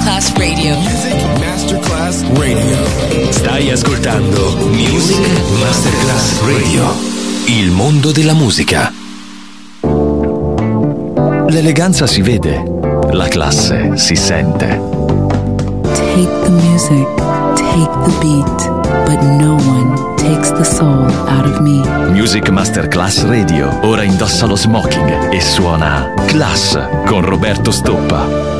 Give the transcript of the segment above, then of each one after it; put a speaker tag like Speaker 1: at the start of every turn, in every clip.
Speaker 1: Masterclass Radio.
Speaker 2: Music Masterclass Radio.
Speaker 3: Stai ascoltando Music Masterclass Radio. Il mondo della musica. L'eleganza si vede, la classe si sente.
Speaker 4: Take the music, take the beat, but no one takes the soul out of me.
Speaker 3: Music Masterclass Radio ora indossa lo smoking e suona Class con Roberto Stoppa.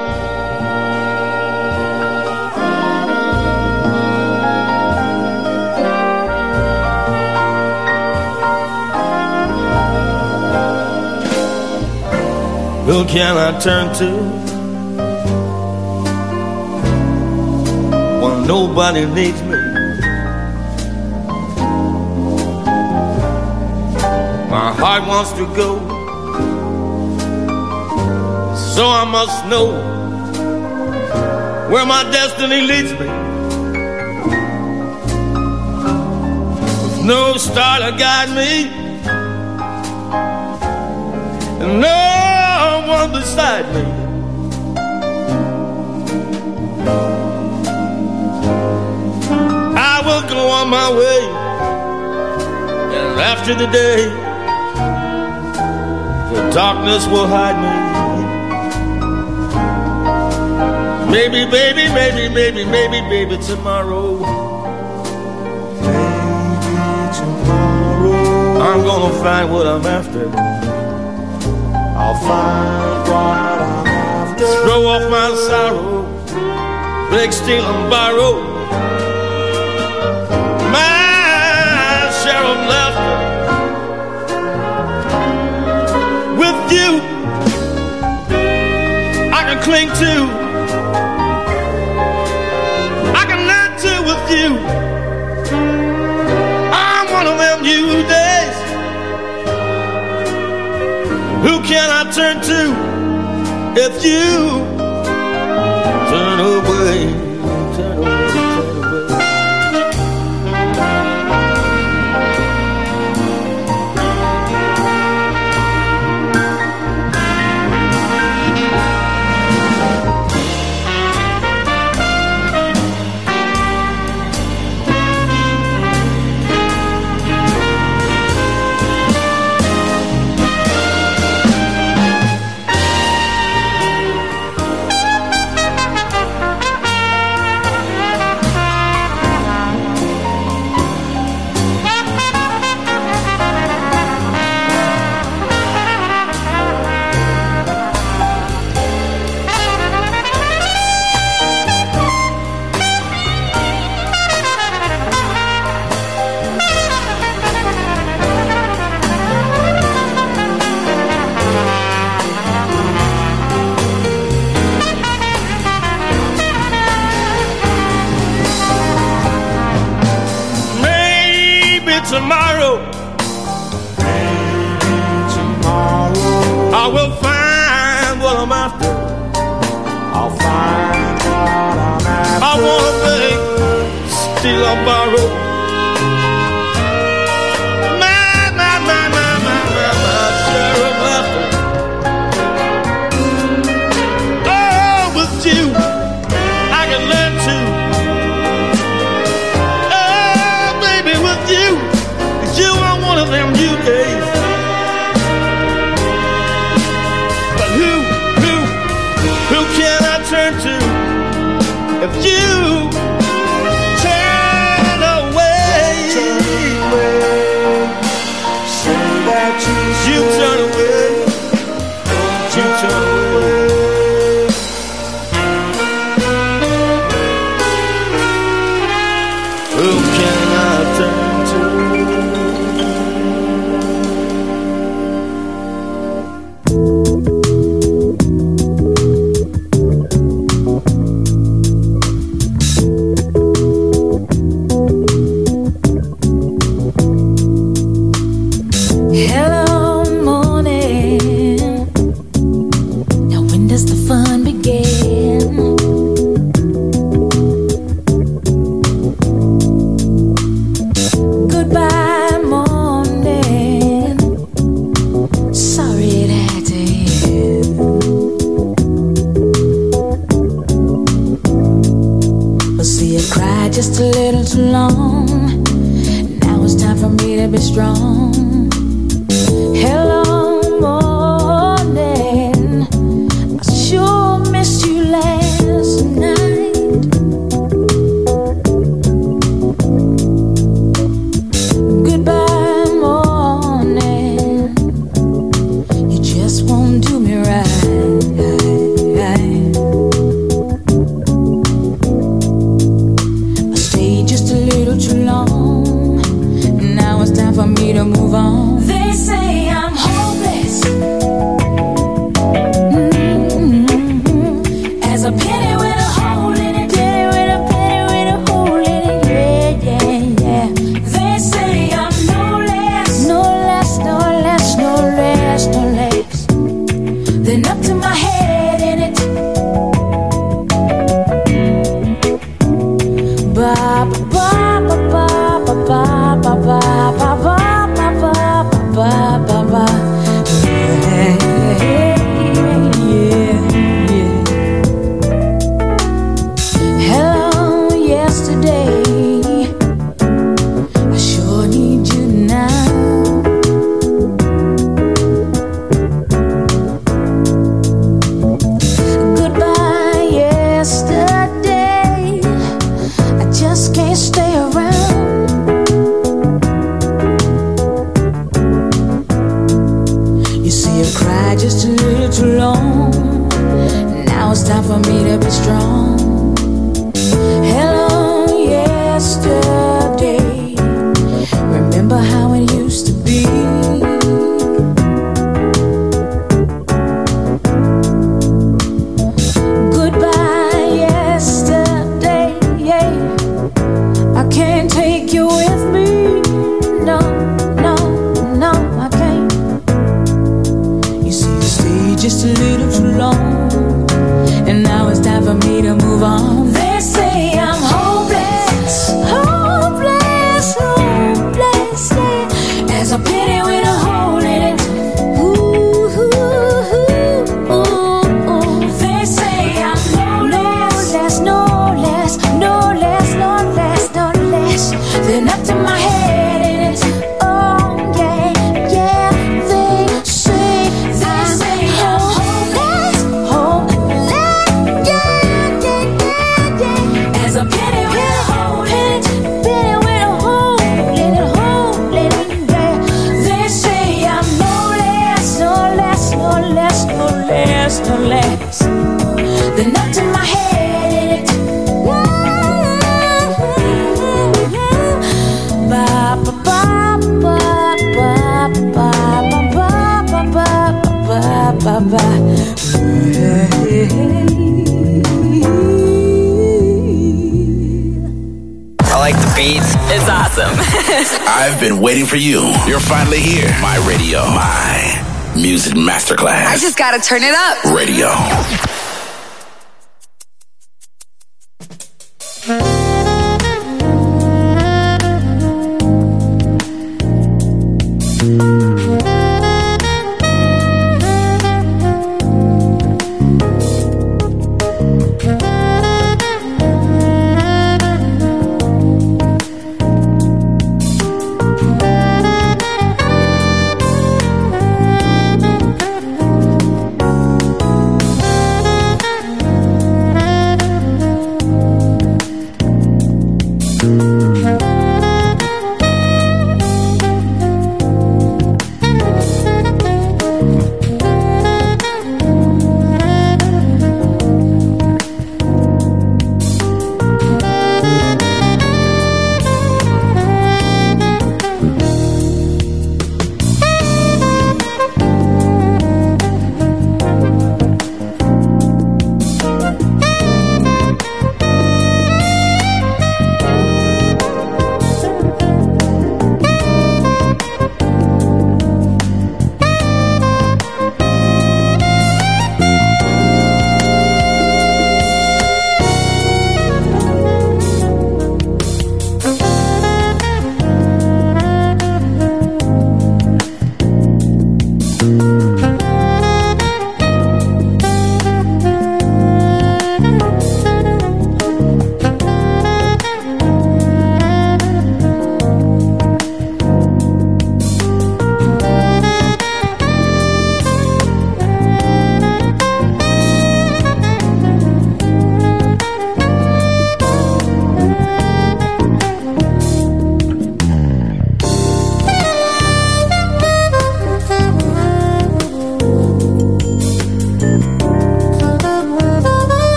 Speaker 5: Who can I turn to when nobody needs me? My heart wants to go, so I must know where my destiny leads me. With no star to guide me, and no one beside me. I will go on my way, and after the day, the darkness will hide me. Maybe, baby, maybe, maybe, maybe, maybe tomorrow. Maybe tomorrow. I'm gonna find what I'm after. I'll find what I'm after. Throw off my sorrow, beg, steal, and borrow. My share of laughter with you. I can cling to. Can I turn to if you turn away?
Speaker 6: to
Speaker 7: gotta turn it up.
Speaker 8: Radio.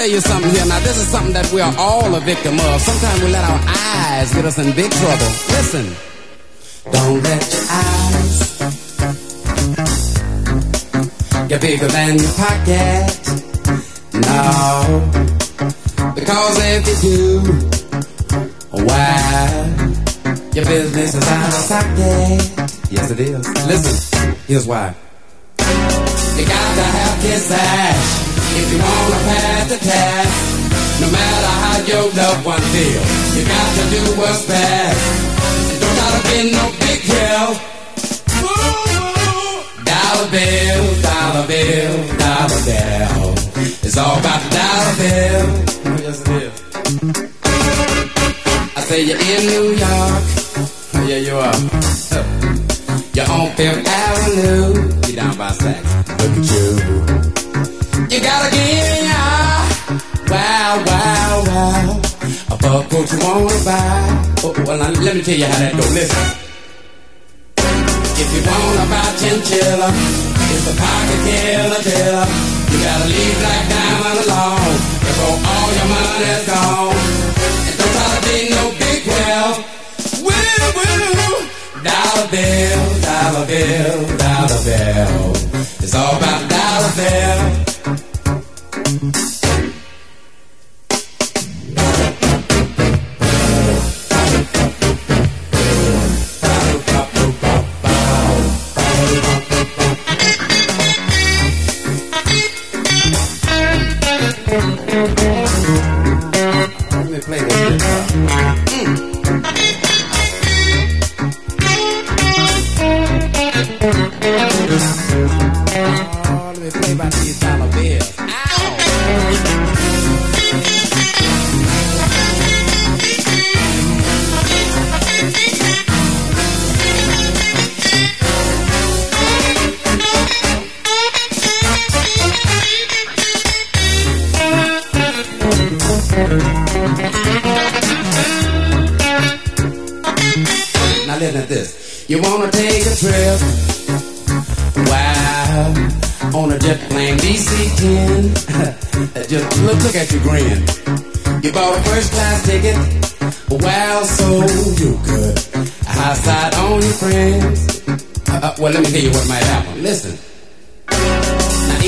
Speaker 9: Tell you something here. Now, this is something that we are all a victim of. Sometimes we let our eyes get us in big trouble. Listen. Don't let your eyes get bigger than your pocket. No. Because if you do, why, your business is out of socket. Yes, it is. Listen, here's why. You got to have ass if you wanna pass the test. No matter how your loved one feel, you got to do what's best. Don't try to be no big deal. Dollar bill, dollar bill, dollar bill. It's all about the dollar bill. Yes, it is. I say you're in New York. Oh, yeah, you are. You're on Fifth Avenue. You're down by Saks. Look at you. You gotta get ya. Wow, wow, wow. A buck what you wanna buy. Oh, well, now, let me tell you how that go. Listen. If you wanna buy chinchilla, it's a pocket killer, killer. You gotta leave Black Diamond alone before all your money's gone. And don't try to be no big well. Woo, woo. Dollar bill, dollar bill, dollar bill. It's all about dollar bill. Mm-hmm.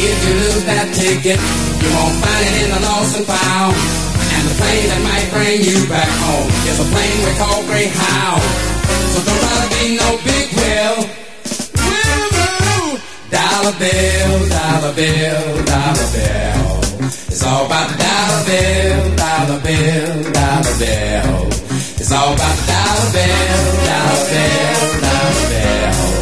Speaker 9: If you lose that ticket, you won't find it in the lost and found. And the plane that might bring you back home is a plane we call Greyhound. So don't try to be no big wheel. Dollar bill, dollar bill, dollar bill. It's all about the dollar bill, dollar bill, dollar bill. It's all about the dollar bill, dollar bill, dollar bill.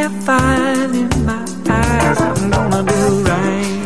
Speaker 3: can't find in my eyes. I'm gonna do right.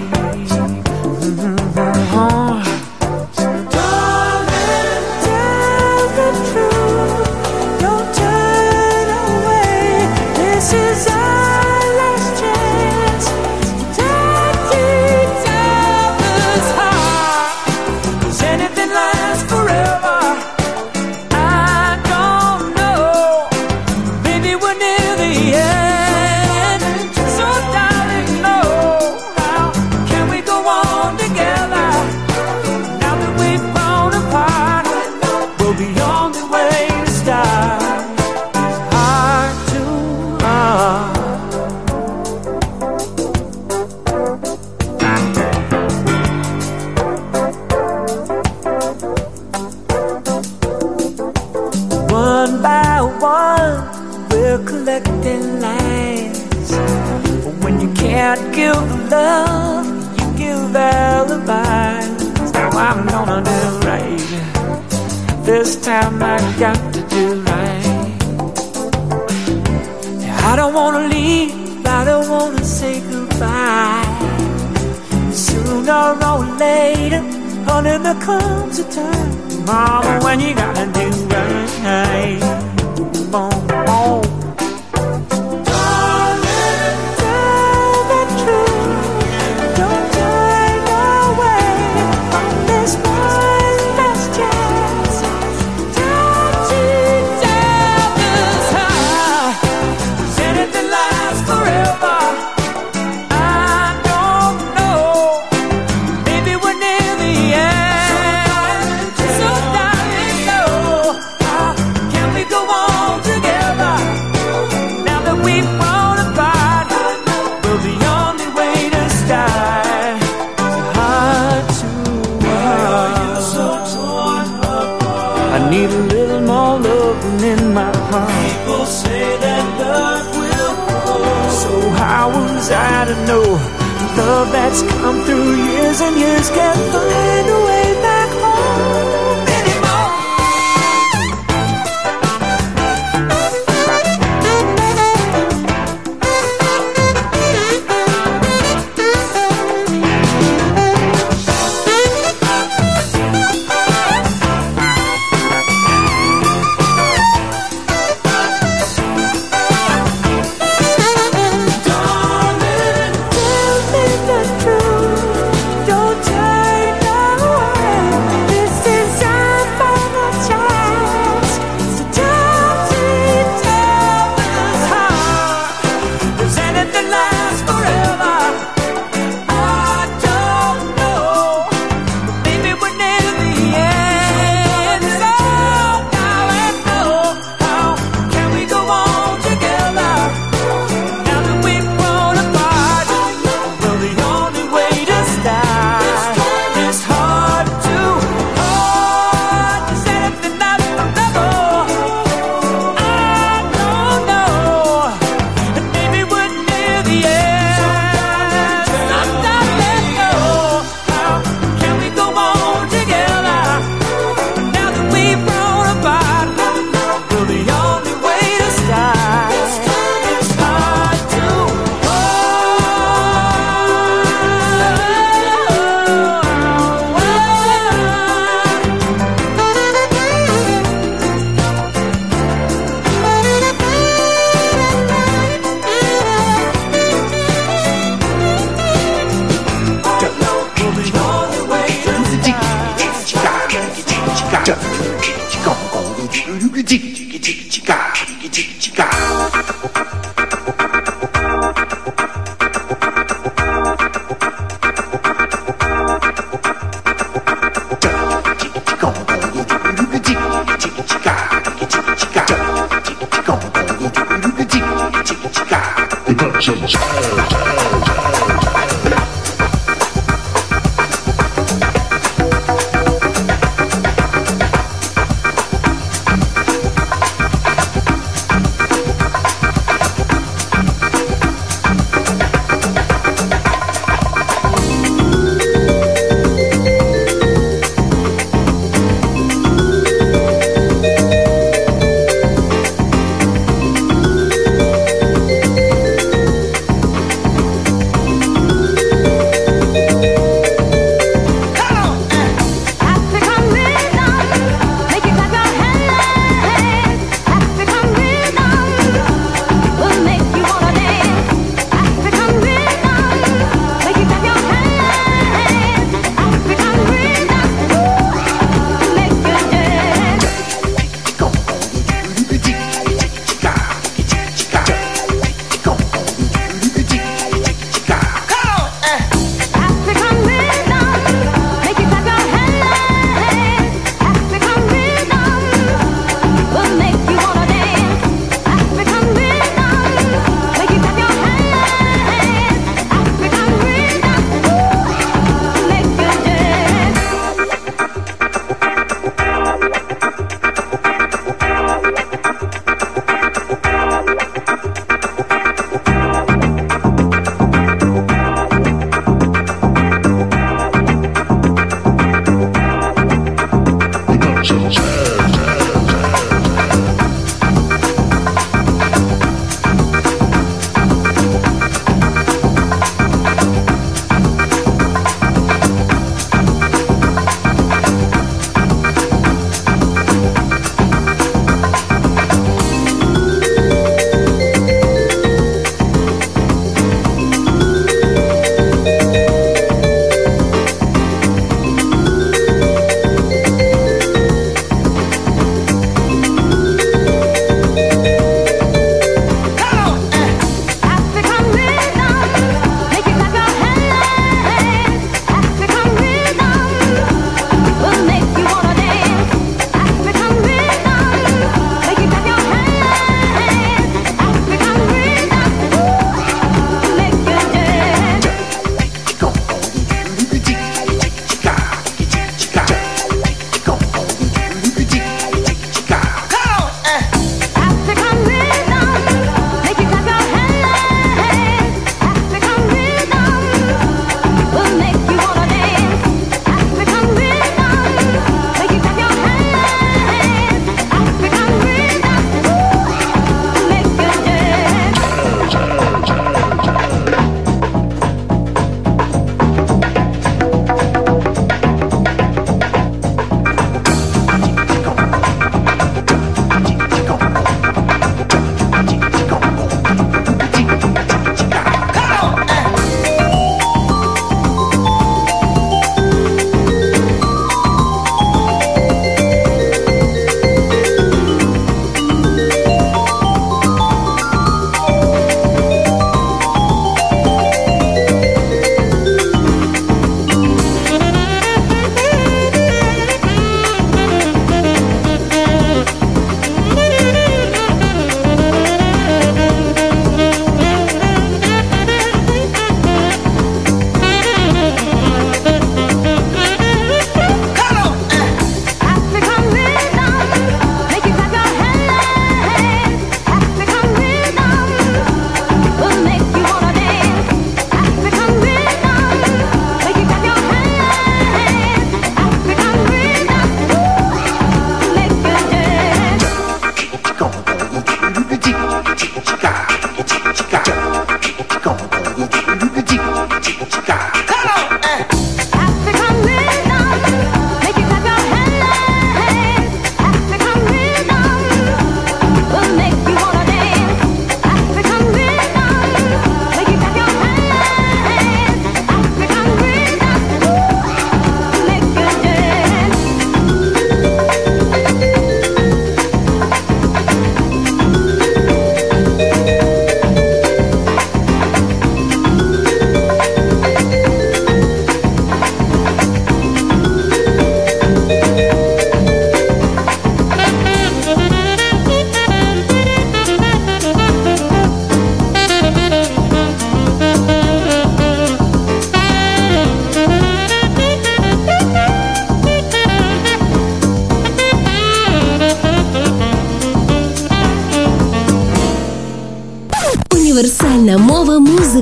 Speaker 3: That's come through years and years can't find a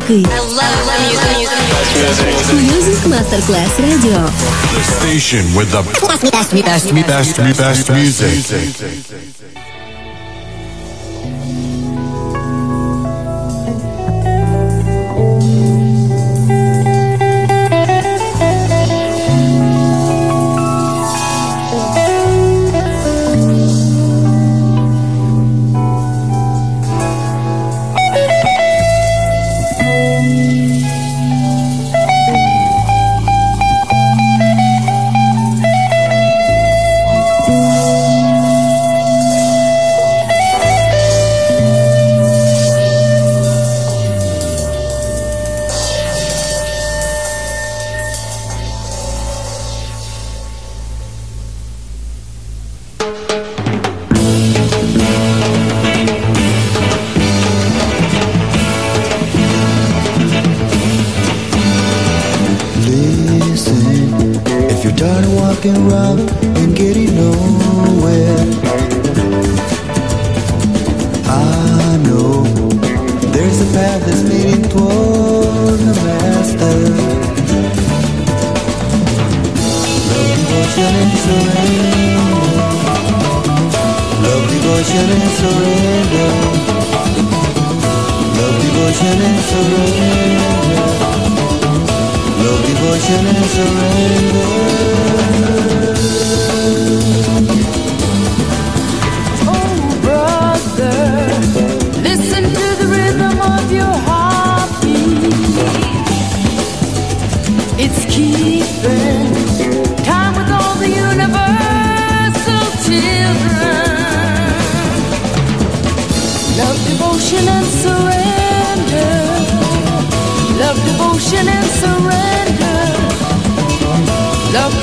Speaker 7: музики. Music Masterclass Radio.
Speaker 2: The station with the best, best, best, best, best music.
Speaker 10: Devotion, and surrender.
Speaker 11: Oh, brother, listen to the rhythm of your heartbeat. It's keeping time with all the universal children. Love, devotion, and surrender. Love, devotion, and surrender. Love,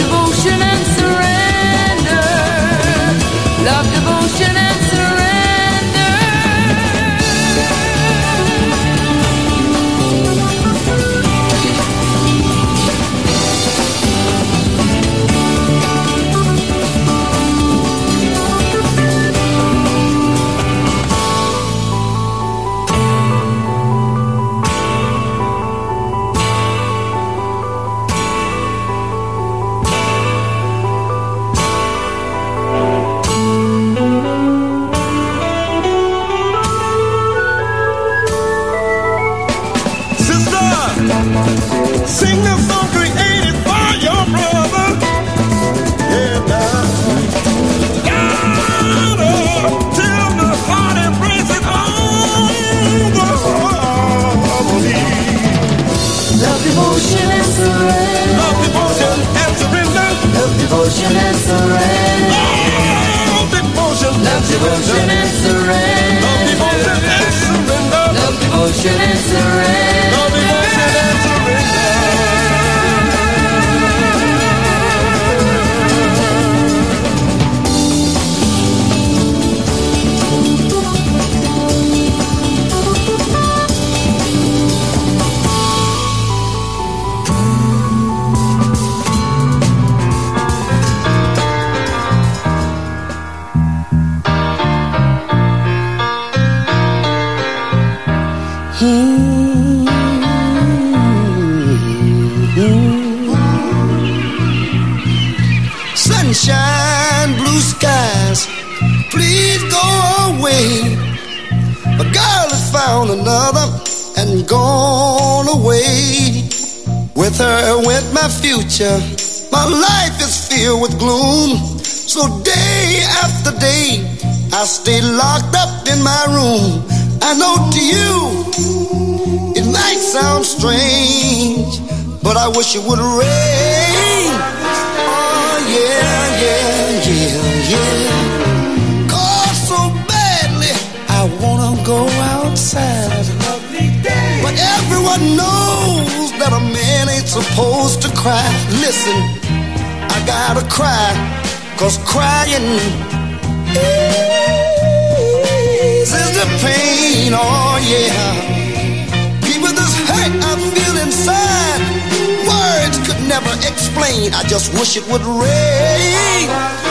Speaker 10: my future. My life is filled with gloom. So day after day, I stay locked up in my room. I know to you, it might sound strange, but I wish it would rain. Oh, yeah, yeah, yeah, yeah. Cause so badly, I wanna go outside. But everyone knows that a man ain't supposed to cry. Listen, I gotta cry, cause crying eases the pain, oh yeah. People, this hurt I feel inside, words could never explain. I just wish it would rain.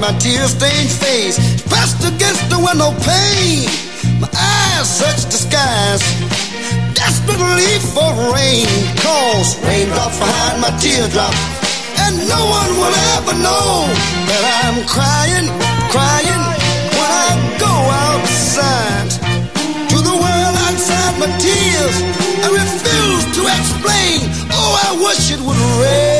Speaker 10: My tear-stained face pressed against the window pane. My eyes search the skies, desperately for rain. Cause raindrops behind my teardrop, and no one will ever know that I'm crying, crying when I go outside to the world outside my tears. I refuse to explain. Oh, I wish it would rain.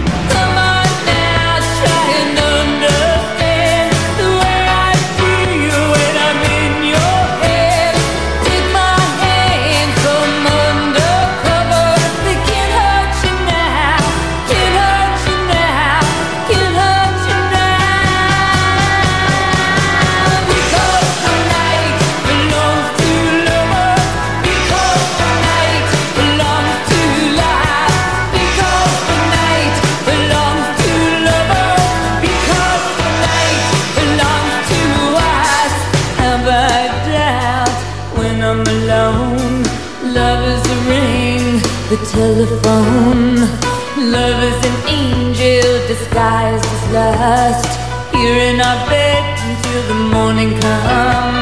Speaker 3: Telephone. Love is an angel disguised as lust. Here in our bed until the morning comes.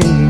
Speaker 3: To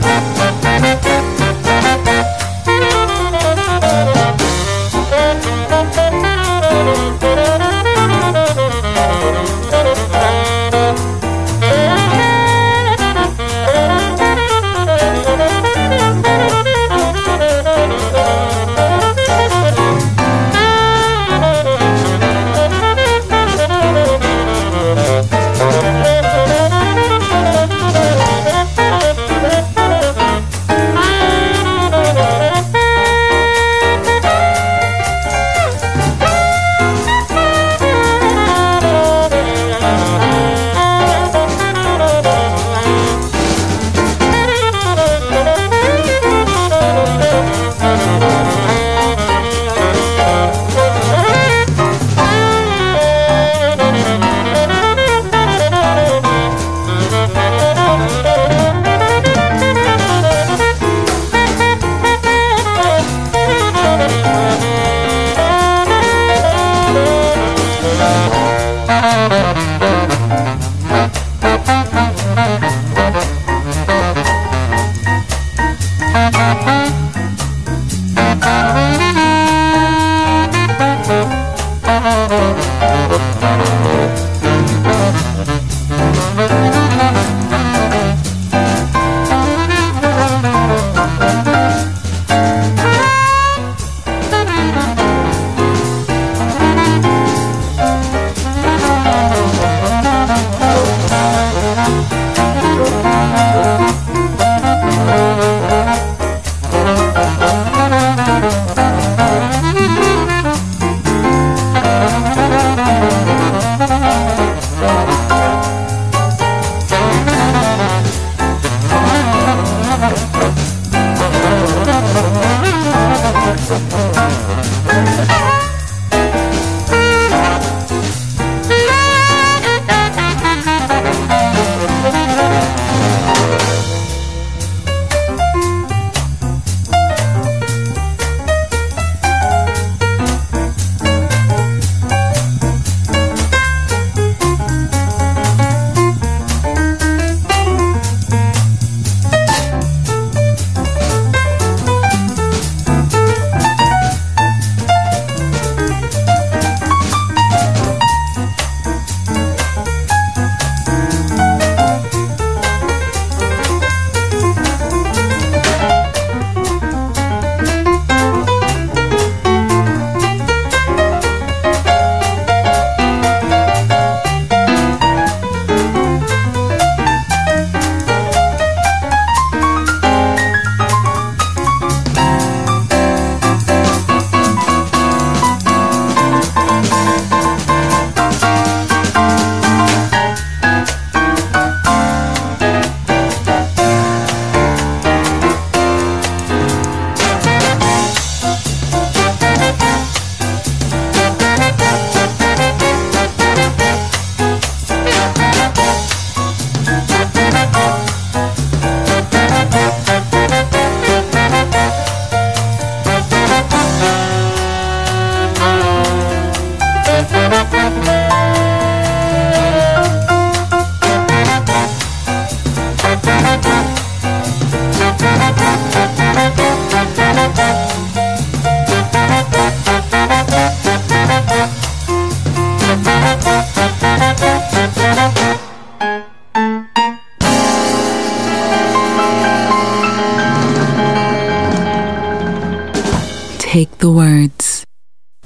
Speaker 12: Bye.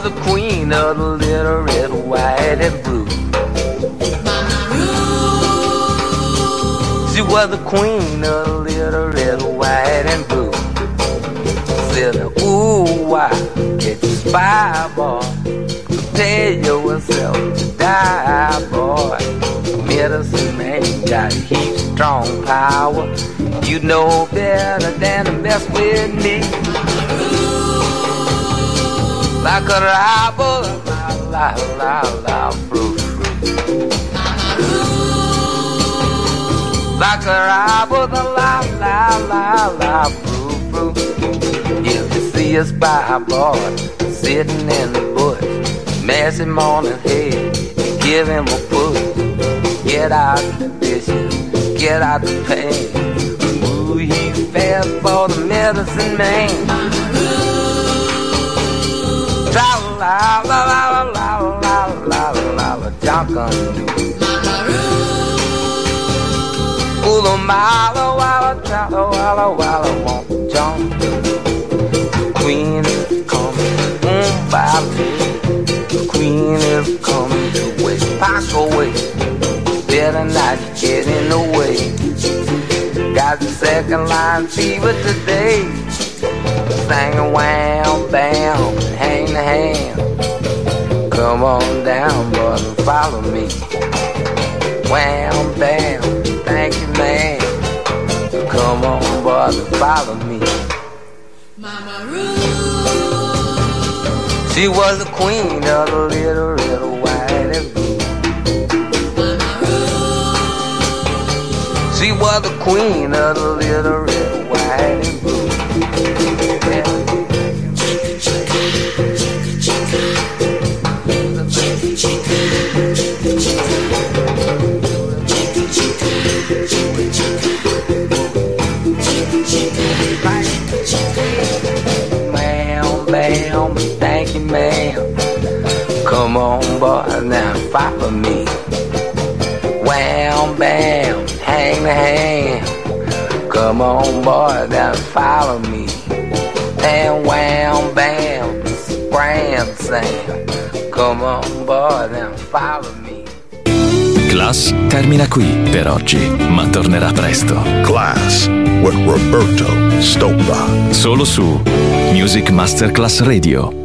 Speaker 13: Was the queen of the little red, white, and blue. She was the queen of the little red, white, and blue. Said, ooh, why get you spy, boy? Prepare yourself to die, boy. Medicine man got heat strong power. You know better than to mess with me. Like a rival, la la la la, fruit, like a the la la la la, fruit, fruit. If you see a spy boy sitting in the bush, mash him on give him a push. Get out the dishes, get out the pain. Ooh, he fell for the medicine man. La la la la la la la la la la Junkin Ooh, the mile, walla, walla, walla, walla, won't jump. Queen is coming, mm, Bobby. Queen is coming to wait. Pack away. Better not get in the way. Got the second line fever today. Sing wham bam, hang the hand. Come on down, brother, follow me. Wham bam, thank you, man. Come on, brother, follow me. Mama Roo. She was the queen of the little, little white and blue. She was the queen of the little, little white and blue. Follow me. And wham, bam, scram, Sam. Come on, boy, now follow me.
Speaker 3: Class termina qui per oggi, ma tornerà presto.
Speaker 1: Class with Roberto Stoppa.
Speaker 3: Solo su Music Masterclass Radio.